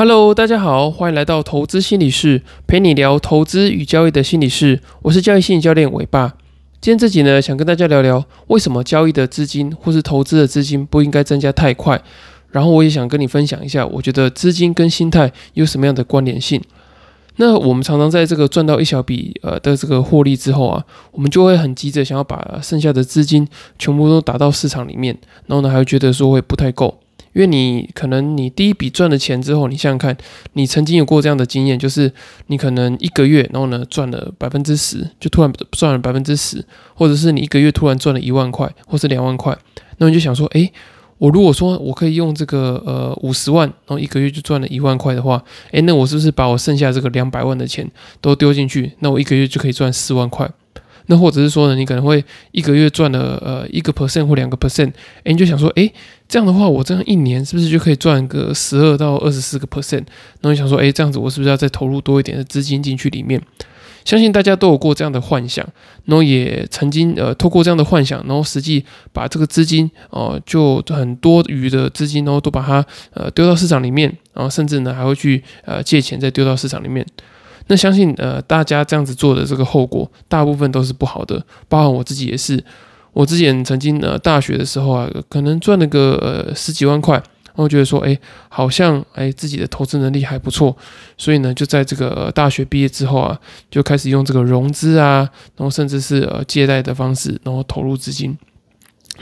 Hello，大家好，欢迎来到投资心理室，陪你聊投资与交易的心理室。我是交易心理教练伟爸。今天这集呢，想跟大家聊聊为什么交易的资金或是投资的资金不应该增加太快。然后我也想跟你分享一下，我觉得资金跟心态有什么样的关联性。那我们常常在这个赚到一小笔呃的这个获利之后啊，我们就会很急着想要把剩下的资金全部都打到市场里面，然后呢还会觉得说会不太够。因为你可能你第一笔赚了钱之后，你想想看，你曾经有过这样的经验，就是你可能一个月，然后呢赚了百分之十，就突然赚了百分之十，或者是你一个月突然赚了一万块，或是两万块，那你就想说，诶，我如果说我可以用这个呃五十万，然后一个月就赚了一万块的话，诶，那我是不是把我剩下这个两百万的钱都丢进去，那我一个月就可以赚四万块？那或者是说呢，你可能会一个月赚了呃一个 percent 或两个 percent，哎，你就想说，哎，这样的话，我这样一年是不是就可以赚个十二到二十四个 percent？然后你想说，哎，这样子我是不是要再投入多一点的资金进去里面？相信大家都有过这样的幻想，然后也曾经呃透过这样的幻想，然后实际把这个资金哦就很多余的资金，然后都把它呃丢到市场里面，然后甚至呢还会去呃借钱再丢到市场里面。那相信呃，大家这样子做的这个后果，大部分都是不好的，包含我自己也是。我之前曾经呃，大学的时候啊，可能赚了个呃十几万块，然后觉得说，哎，好像哎自己的投资能力还不错，所以呢，就在这个大学毕业之后啊，就开始用这个融资啊，然后甚至是呃借贷的方式，然后投入资金。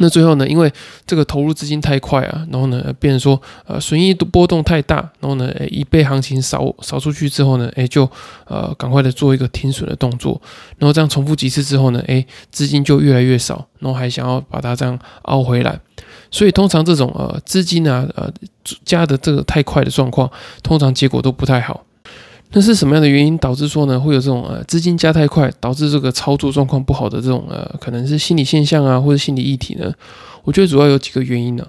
那最后呢，因为这个投入资金太快啊，然后呢，变成说，呃，损益波动太大，然后呢，诶一被行情扫扫出去之后呢，哎，就呃，赶快的做一个停损的动作，然后这样重复几次之后呢，哎，资金就越来越少，然后还想要把它这样凹回来，所以通常这种呃资金啊，呃加的这个太快的状况，通常结果都不太好。那是什么样的原因导致说呢，会有这种呃资金加太快，导致这个操作状况不好的这种呃，可能是心理现象啊，或者心理议题呢？我觉得主要有几个原因呢。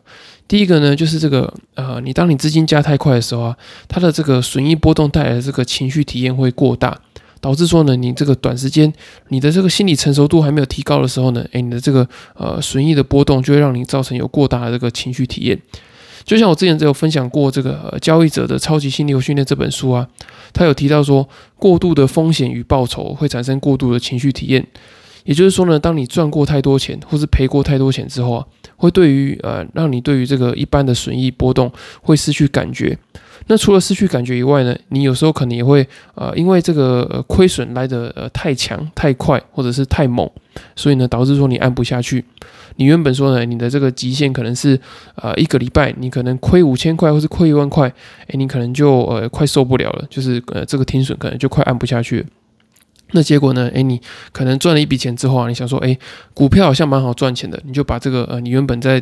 第一个呢，就是这个呃，你当你资金加太快的时候啊，它的这个损益波动带来的这个情绪体验会过大，导致说呢，你这个短时间你的这个心理成熟度还没有提高的时候呢，诶，你的这个呃损益的波动就会让你造成有过大的这个情绪体验。就像我之前只有分享过这个交易者的超级心理训练这本书啊，他有提到说，过度的风险与报酬会产生过度的情绪体验。也就是说呢，当你赚过太多钱，或是赔过太多钱之后啊，会对于呃，让你对于这个一般的损益波动会失去感觉。那除了失去感觉以外呢，你有时候可能也会呃，因为这个亏损来的呃太强、太快，或者是太猛，所以呢，导致说你按不下去。你原本说呢，你的这个极限可能是呃一个礼拜，你可能亏五千块，或是亏一万块，诶，你可能就呃快受不了了，就是呃这个停损可能就快按不下去。那结果呢？诶，你可能赚了一笔钱之后啊，你想说，诶，股票好像蛮好赚钱的，你就把这个呃你原本在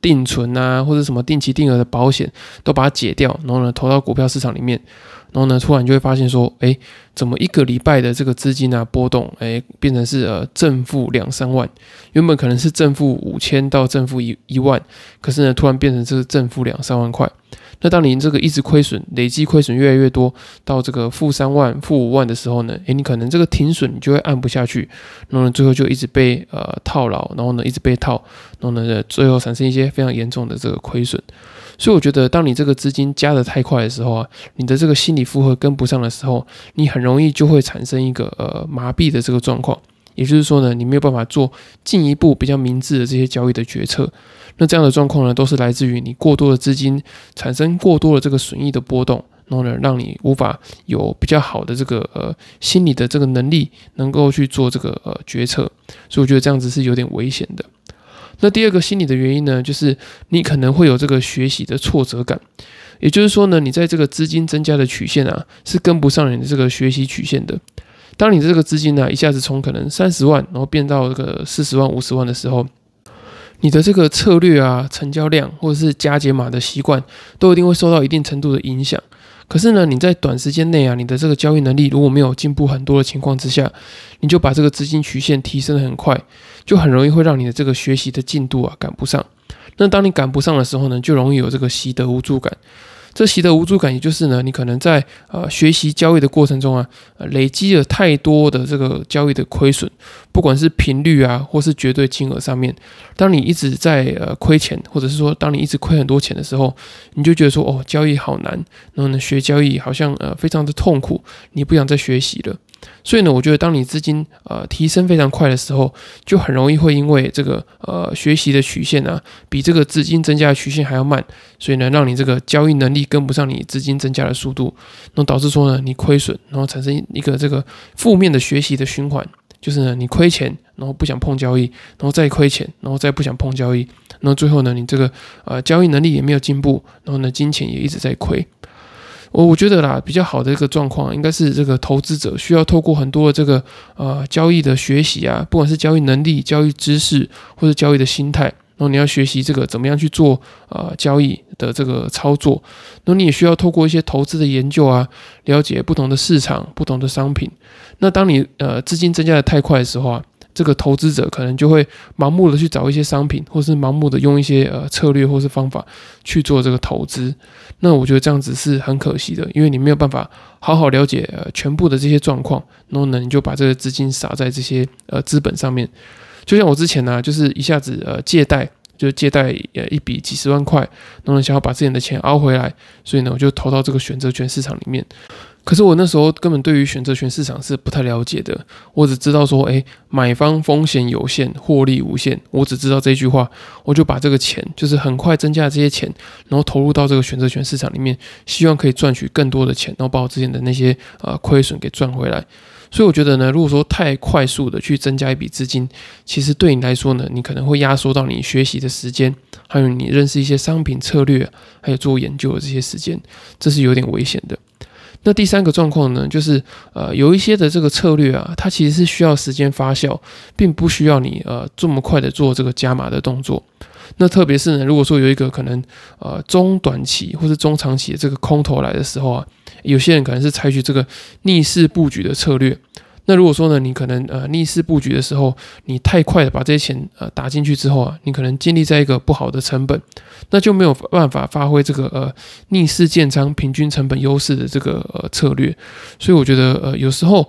定存啊或者什么定期定额的保险都把它解掉，然后呢投到股票市场里面。然后呢，突然就会发现说，哎，怎么一个礼拜的这个资金啊波动，哎，变成是呃正负两三万，原本可能是正负五千到正负一一万，可是呢，突然变成这个正负两三万块。那当你这个一直亏损，累计亏损越来越多，到这个负三万、负五万的时候呢，诶，你可能这个停损你就会按不下去，然后，最后就一直被呃套牢，然后呢，一直被套，然后呢，最后产生一些非常严重的这个亏损。所以我觉得，当你这个资金加的太快的时候啊，你的这个心理负荷跟不上的时候，你很容易就会产生一个呃麻痹的这个状况。也就是说呢，你没有办法做进一步比较明智的这些交易的决策。那这样的状况呢，都是来自于你过多的资金产生过多的这个损益的波动，然后呢，让你无法有比较好的这个呃心理的这个能力，能够去做这个呃决策。所以我觉得这样子是有点危险的。那第二个心理的原因呢，就是你可能会有这个学习的挫折感，也就是说呢，你在这个资金增加的曲线啊，是跟不上你的这个学习曲线的。当你的这个资金呢，一下子从可能三十万，然后变到这个四十万、五十万的时候，你的这个策略啊、成交量或者是加解码的习惯，都一定会受到一定程度的影响。可是呢，你在短时间内啊，你的这个交易能力如果没有进步很多的情况之下，你就把这个资金曲线提升的很快，就很容易会让你的这个学习的进度啊赶不上。那当你赶不上的时候呢，就容易有这个习得无助感。这习得无助感，也就是呢，你可能在呃学习交易的过程中啊，累积了太多的这个交易的亏损，不管是频率啊，或是绝对金额上面，当你一直在呃亏钱，或者是说当你一直亏很多钱的时候，你就觉得说哦，交易好难，然后呢学交易好像呃非常的痛苦，你不想再学习了。所以呢，我觉得当你资金呃提升非常快的时候，就很容易会因为这个呃学习的曲线啊，比这个资金增加的曲线还要慢，所以呢，让你这个交易能力跟不上你资金增加的速度，那导致说呢，你亏损，然后产生一个这个负面的学习的循环，就是呢，你亏钱，然后不想碰交易，然后再亏钱，然后再不想碰交易，然后最后呢，你这个呃交易能力也没有进步，然后呢，金钱也一直在亏。我我觉得啦，比较好的一个状况，应该是这个投资者需要透过很多的这个呃交易的学习啊，不管是交易能力、交易知识或者交易的心态，然后你要学习这个怎么样去做呃交易的这个操作，那你也需要透过一些投资的研究啊，了解不同的市场、不同的商品。那当你呃资金增加的太快的时候啊。这个投资者可能就会盲目的去找一些商品，或是盲目的用一些呃策略或是方法去做这个投资。那我觉得这样子是很可惜的，因为你没有办法好好了解呃全部的这些状况，然后呢你就把这个资金撒在这些呃资本上面。就像我之前呢，就是一下子呃借贷，就借贷呃一笔几十万块，然后想要把自己的钱熬回来，所以呢我就投到这个选择权市场里面。可是我那时候根本对于选择权市场是不太了解的，我只知道说，哎，买方风险有限，获利无限。我只知道这句话，我就把这个钱，就是很快增加这些钱，然后投入到这个选择权市场里面，希望可以赚取更多的钱，然后把我之前的那些呃亏损给赚回来。所以我觉得呢，如果说太快速的去增加一笔资金，其实对你来说呢，你可能会压缩到你学习的时间，还有你认识一些商品策略，还有做研究的这些时间，这是有点危险的。那第三个状况呢，就是呃，有一些的这个策略啊，它其实是需要时间发酵，并不需要你呃这么快的做这个加码的动作。那特别是呢，如果说有一个可能呃中短期或者中长期的这个空头来的时候啊，有些人可能是采取这个逆势布局的策略。那如果说呢，你可能呃逆势布局的时候，你太快的把这些钱呃打进去之后啊，你可能建立在一个不好的成本，那就没有办法发挥这个呃逆势建仓平均成本优势的这个呃策略。所以我觉得呃有时候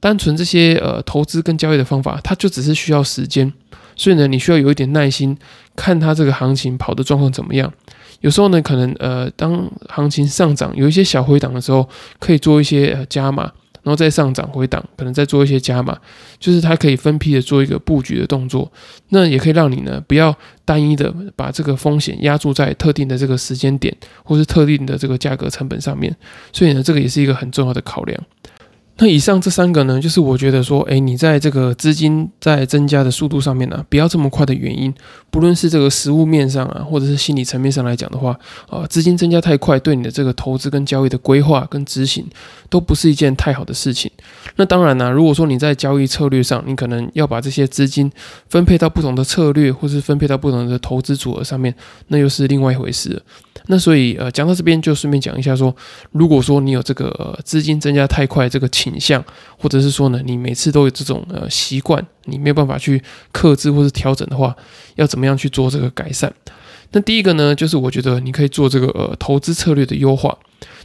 单纯这些呃投资跟交易的方法，它就只是需要时间，所以呢你需要有一点耐心，看它这个行情跑的状况怎么样。有时候呢可能呃当行情上涨有一些小回档的时候，可以做一些加码。然后再上涨回档，可能再做一些加码，就是它可以分批的做一个布局的动作，那也可以让你呢不要单一的把这个风险压注在特定的这个时间点，或是特定的这个价格成本上面，所以呢，这个也是一个很重要的考量。那以上这三个呢，就是我觉得说，哎，你在这个资金在增加的速度上面呢，不要这么快的原因，不论是这个实物面上啊，或者是心理层面上来讲的话，啊，资金增加太快，对你的这个投资跟交易的规划跟执行，都不是一件太好的事情。那当然呢，如果说你在交易策略上，你可能要把这些资金分配到不同的策略，或是分配到不同的投资组合上面，那又是另外一回事。那所以，呃，讲到这边就顺便讲一下，说如果说你有这个资金增加太快这个倾向，或者是说呢，你每次都有这种呃习惯，你没有办法去克制或是调整的话，要怎么样去做这个改善？那第一个呢，就是我觉得你可以做这个呃投资策略的优化，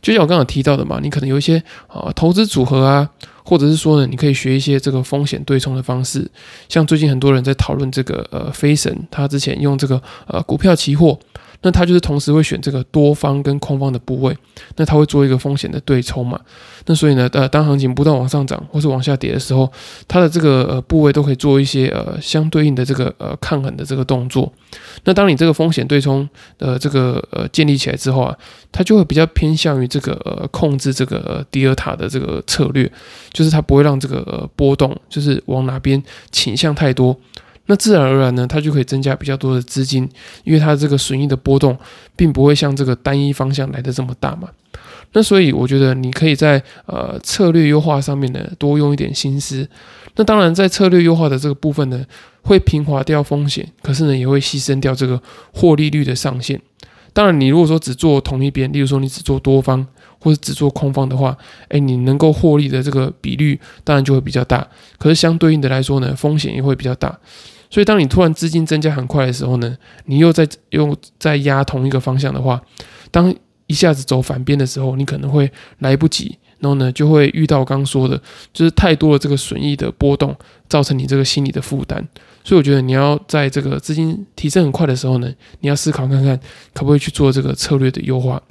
就像我刚刚提到的嘛，你可能有一些啊投资组合啊，或者是说呢，你可以学一些这个风险对冲的方式，像最近很多人在讨论这个呃飞神，他之前用这个呃股票期货。那它就是同时会选这个多方跟空方的部位，那它会做一个风险的对冲嘛？那所以呢，呃，当行情不断往上涨或是往下跌的时候，它的这个呃部位都可以做一些呃相对应的这个呃抗衡的这个动作。那当你这个风险对冲的这个呃建立起来之后啊，它就会比较偏向于这个呃控制这个呃第二塔的这个策略，就是它不会让这个波动就是往哪边倾向太多。那自然而然呢，它就可以增加比较多的资金，因为它这个损益的波动并不会像这个单一方向来的这么大嘛。那所以我觉得你可以在呃策略优化上面呢多用一点心思。那当然在策略优化的这个部分呢，会平滑掉风险，可是呢也会牺牲掉这个获利率的上限。当然你如果说只做同一边，例如说你只做多方或者只做空方的话，哎，你能够获利的这个比率当然就会比较大。可是相对应的来说呢，风险也会比较大。所以，当你突然资金增加很快的时候呢，你又在又在压同一个方向的话，当一下子走反边的时候，你可能会来不及，然后呢就会遇到刚说的，就是太多的这个损益的波动，造成你这个心理的负担。所以我觉得你要在这个资金提升很快的时候呢，你要思考看看可不可以去做这个策略的优化。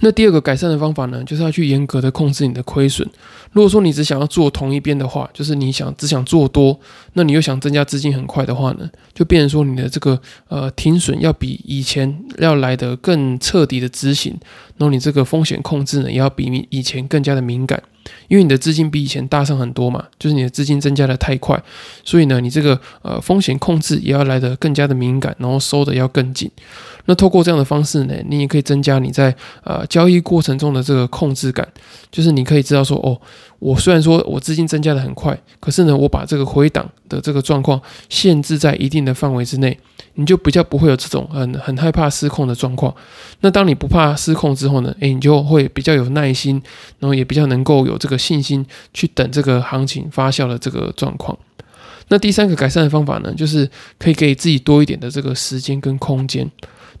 那第二个改善的方法呢，就是要去严格的控制你的亏损。如果说你只想要做同一边的话，就是你想只想做多，那你又想增加资金很快的话呢，就变成说你的这个呃停损要比以前要来得更彻底的执行，然后你这个风险控制呢，也要比以前更加的敏感。因为你的资金比以前大上很多嘛，就是你的资金增加的太快，所以呢，你这个呃风险控制也要来得更加的敏感，然后收的要更紧。那透过这样的方式呢，你也可以增加你在呃交易过程中的这个控制感，就是你可以知道说，哦，我虽然说我资金增加的很快，可是呢，我把这个回档的这个状况限制在一定的范围之内，你就比较不会有这种很很害怕失控的状况。那当你不怕失控之后呢，诶，你就会比较有耐心，然后也比较能够有这个信心去等这个行情发酵的这个状况。那第三个改善的方法呢，就是可以给自己多一点的这个时间跟空间。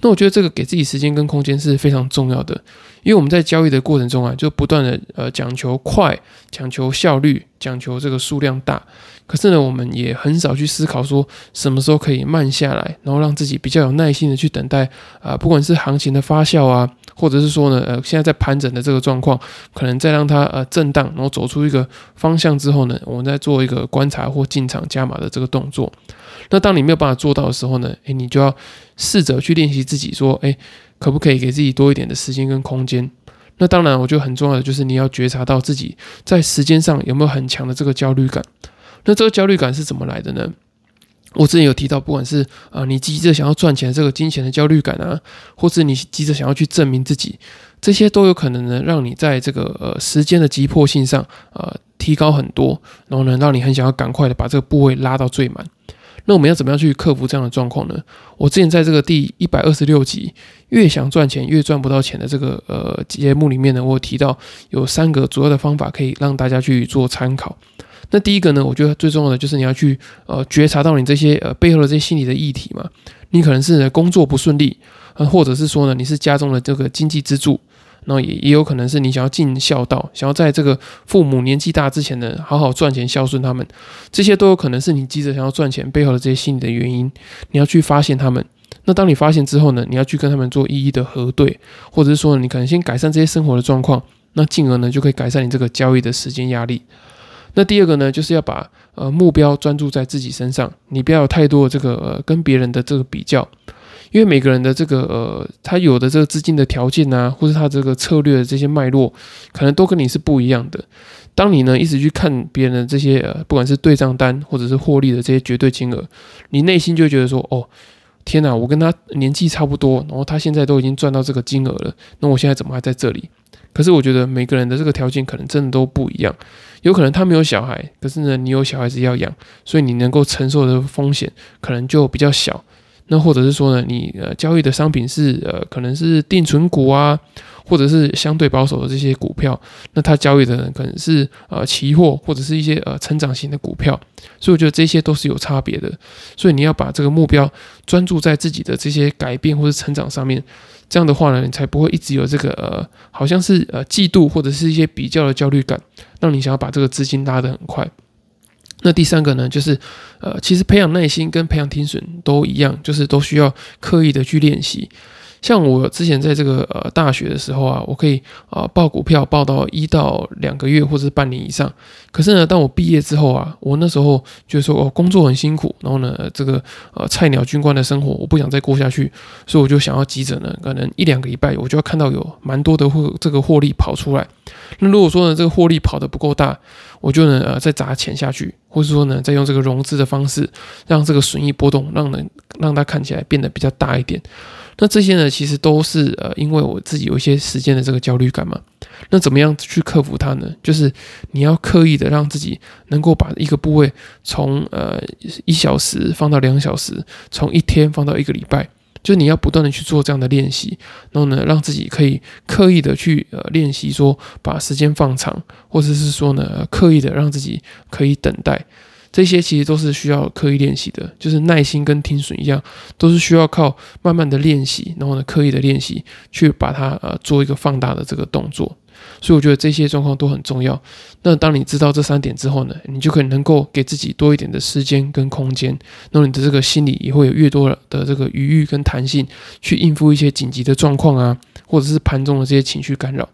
那我觉得这个给自己时间跟空间是非常重要的，因为我们在交易的过程中啊，就不断的呃讲求快，讲求效率，讲求这个数量大。可是呢，我们也很少去思考说什么时候可以慢下来，然后让自己比较有耐心的去等待啊，不管是行情的发酵啊，或者是说呢，呃，现在在盘整的这个状况，可能再让它呃震荡，然后走出一个方向之后呢，我们再做一个观察或进场加码的这个动作。那当你没有办法做到的时候呢，诶，你就要试着去练习自己说，诶，可不可以给自己多一点的时间跟空间？那当然，我觉得很重要的就是你要觉察到自己在时间上有没有很强的这个焦虑感。那这个焦虑感是怎么来的呢？我之前有提到，不管是啊，你急着想要赚钱这个金钱的焦虑感啊，或是你急着想要去证明自己，这些都有可能呢，让你在这个呃时间的急迫性上呃提高很多，然后呢，让你很想要赶快的把这个部位拉到最满。那我们要怎么样去克服这样的状况呢？我之前在这个第一百二十六集《越想赚钱越赚不到钱》的这个呃节目里面呢，我提到有三个主要的方法可以让大家去做参考。那第一个呢，我觉得最重要的就是你要去呃觉察到你这些呃背后的这些心理的议题嘛。你可能是工作不顺利，呃，或者是说呢，你是家中的这个经济支柱。那也也有可能是你想要尽孝道，想要在这个父母年纪大之前呢，好好赚钱孝顺他们，这些都有可能是你急着想要赚钱背后的这些心理的原因。你要去发现他们。那当你发现之后呢，你要去跟他们做一一的核对，或者是说你可能先改善这些生活的状况，那进而呢就可以改善你这个交易的时间压力。那第二个呢，就是要把呃目标专注在自己身上，你不要有太多的这个呃跟别人的这个比较。因为每个人的这个呃，他有的这个资金的条件啊，或者他这个策略的这些脉络，可能都跟你是不一样的。当你呢一直去看别人的这些呃，不管是对账单或者是获利的这些绝对金额，你内心就觉得说，哦，天哪，我跟他年纪差不多，然后他现在都已经赚到这个金额了，那我现在怎么还在这里？可是我觉得每个人的这个条件可能真的都不一样，有可能他没有小孩，可是呢你有小孩子要养，所以你能够承受的风险可能就比较小。那或者是说呢，你呃交易的商品是呃可能是定存股啊，或者是相对保守的这些股票，那他交易的人可能是呃期货或者是一些呃成长型的股票，所以我觉得这些都是有差别的，所以你要把这个目标专注在自己的这些改变或者成长上面，这样的话呢，你才不会一直有这个呃好像是呃嫉妒或者是一些比较的焦虑感，让你想要把这个资金拉得很快。那第三个呢，就是，呃，其实培养耐心跟培养听损都一样，就是都需要刻意的去练习。像我之前在这个呃大学的时候啊，我可以啊报股票报到一到两个月或者是半年以上。可是呢，当我毕业之后啊，我那时候就说哦工作很辛苦，然后呢这个呃菜鸟军官的生活我不想再过下去，所以我就想要急着呢，可能一两个礼拜我就要看到有蛮多的获这个获利跑出来。那如果说呢这个获利跑得不够大，我就能呃再砸钱下去，或者说呢再用这个融资的方式，让这个损益波动让人让它看起来变得比较大一点。那这些呢，其实都是呃，因为我自己有一些时间的这个焦虑感嘛。那怎么样去克服它呢？就是你要刻意的让自己能够把一个部位从呃一小时放到两小时，从一天放到一个礼拜，就你要不断的去做这样的练习，然后呢，让自己可以刻意的去呃练习说把时间放长，或者是说呢刻意的让自己可以等待。这些其实都是需要刻意练习的，就是耐心跟听损一样，都是需要靠慢慢的练习，然后呢刻意的练习去把它呃做一个放大的这个动作。所以我觉得这些状况都很重要。那当你知道这三点之后呢，你就可以能够给自己多一点的时间跟空间，那你的这个心里也会有越多的这个余裕跟弹性，去应付一些紧急的状况啊，或者是盘中的这些情绪干扰。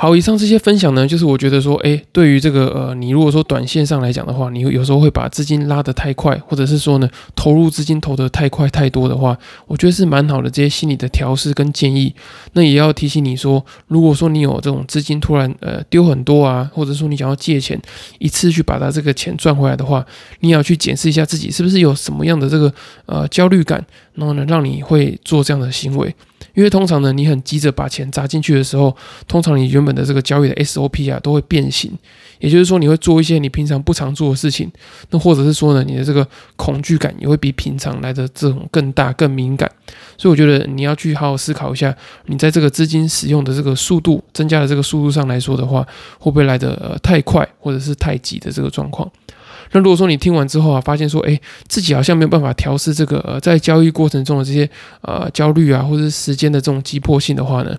好，以上这些分享呢，就是我觉得说，诶，对于这个呃，你如果说短线上来讲的话，你有时候会把资金拉得太快，或者是说呢，投入资金投得太快太多的话，我觉得是蛮好的这些心理的调试跟建议。那也要提醒你说，如果说你有这种资金突然呃丢很多啊，或者说你想要借钱一次去把它这个钱赚回来的话，你要去检视一下自己是不是有什么样的这个呃焦虑感，然后呢，让你会做这样的行为。因为通常呢，你很急着把钱砸进去的时候，通常你原本的这个交易的 SOP 啊都会变形，也就是说你会做一些你平常不常做的事情，那或者是说呢，你的这个恐惧感也会比平常来的这种更大、更敏感。所以我觉得你要去好好思考一下，你在这个资金使用的这个速度增加的这个速度上来说的话，会不会来的太快，或者是太急的这个状况。那如果说你听完之后啊，发现说，哎，自己好像没有办法调试这个呃，在交易过程中的这些呃焦虑啊，或者是时间的这种急迫性的话呢，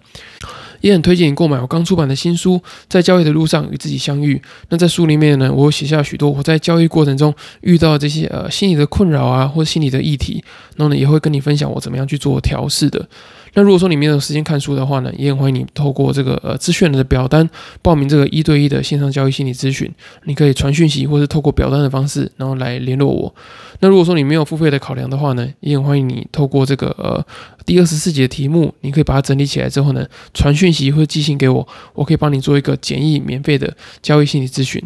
也很推荐你购买我刚出版的新书《在交易的路上与自己相遇》。那在书里面呢，我写下许多我在交易过程中遇到这些呃心理的困扰啊，或心理的议题，然后呢，也会跟你分享我怎么样去做调试的。那如果说你没有时间看书的话呢，也很欢迎你透过这个呃资讯的表单报名这个一对一的线上交易心理咨询。你可以传讯息，或是透过表单的方式，然后来联络我。那如果说你没有付费的考量的话呢，也很欢迎你透过这个呃第二十四节的题目，你可以把它整理起来之后呢，传讯息或寄信给我，我可以帮你做一个简易免费的交易心理咨询。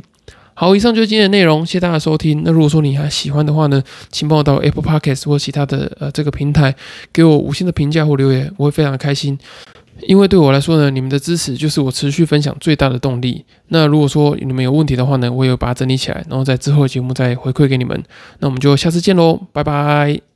好，以上就是今天的内容，谢谢大家收听。那如果说你还喜欢的话呢，请帮我到 Apple Podcast 或其他的呃这个平台给我五星的评价或留言，我会非常的开心。因为对我来说呢，你们的支持就是我持续分享最大的动力。那如果说你们有问题的话呢，我也会把它整理起来，然后在之后的节目再回馈给你们。那我们就下次见喽，拜拜。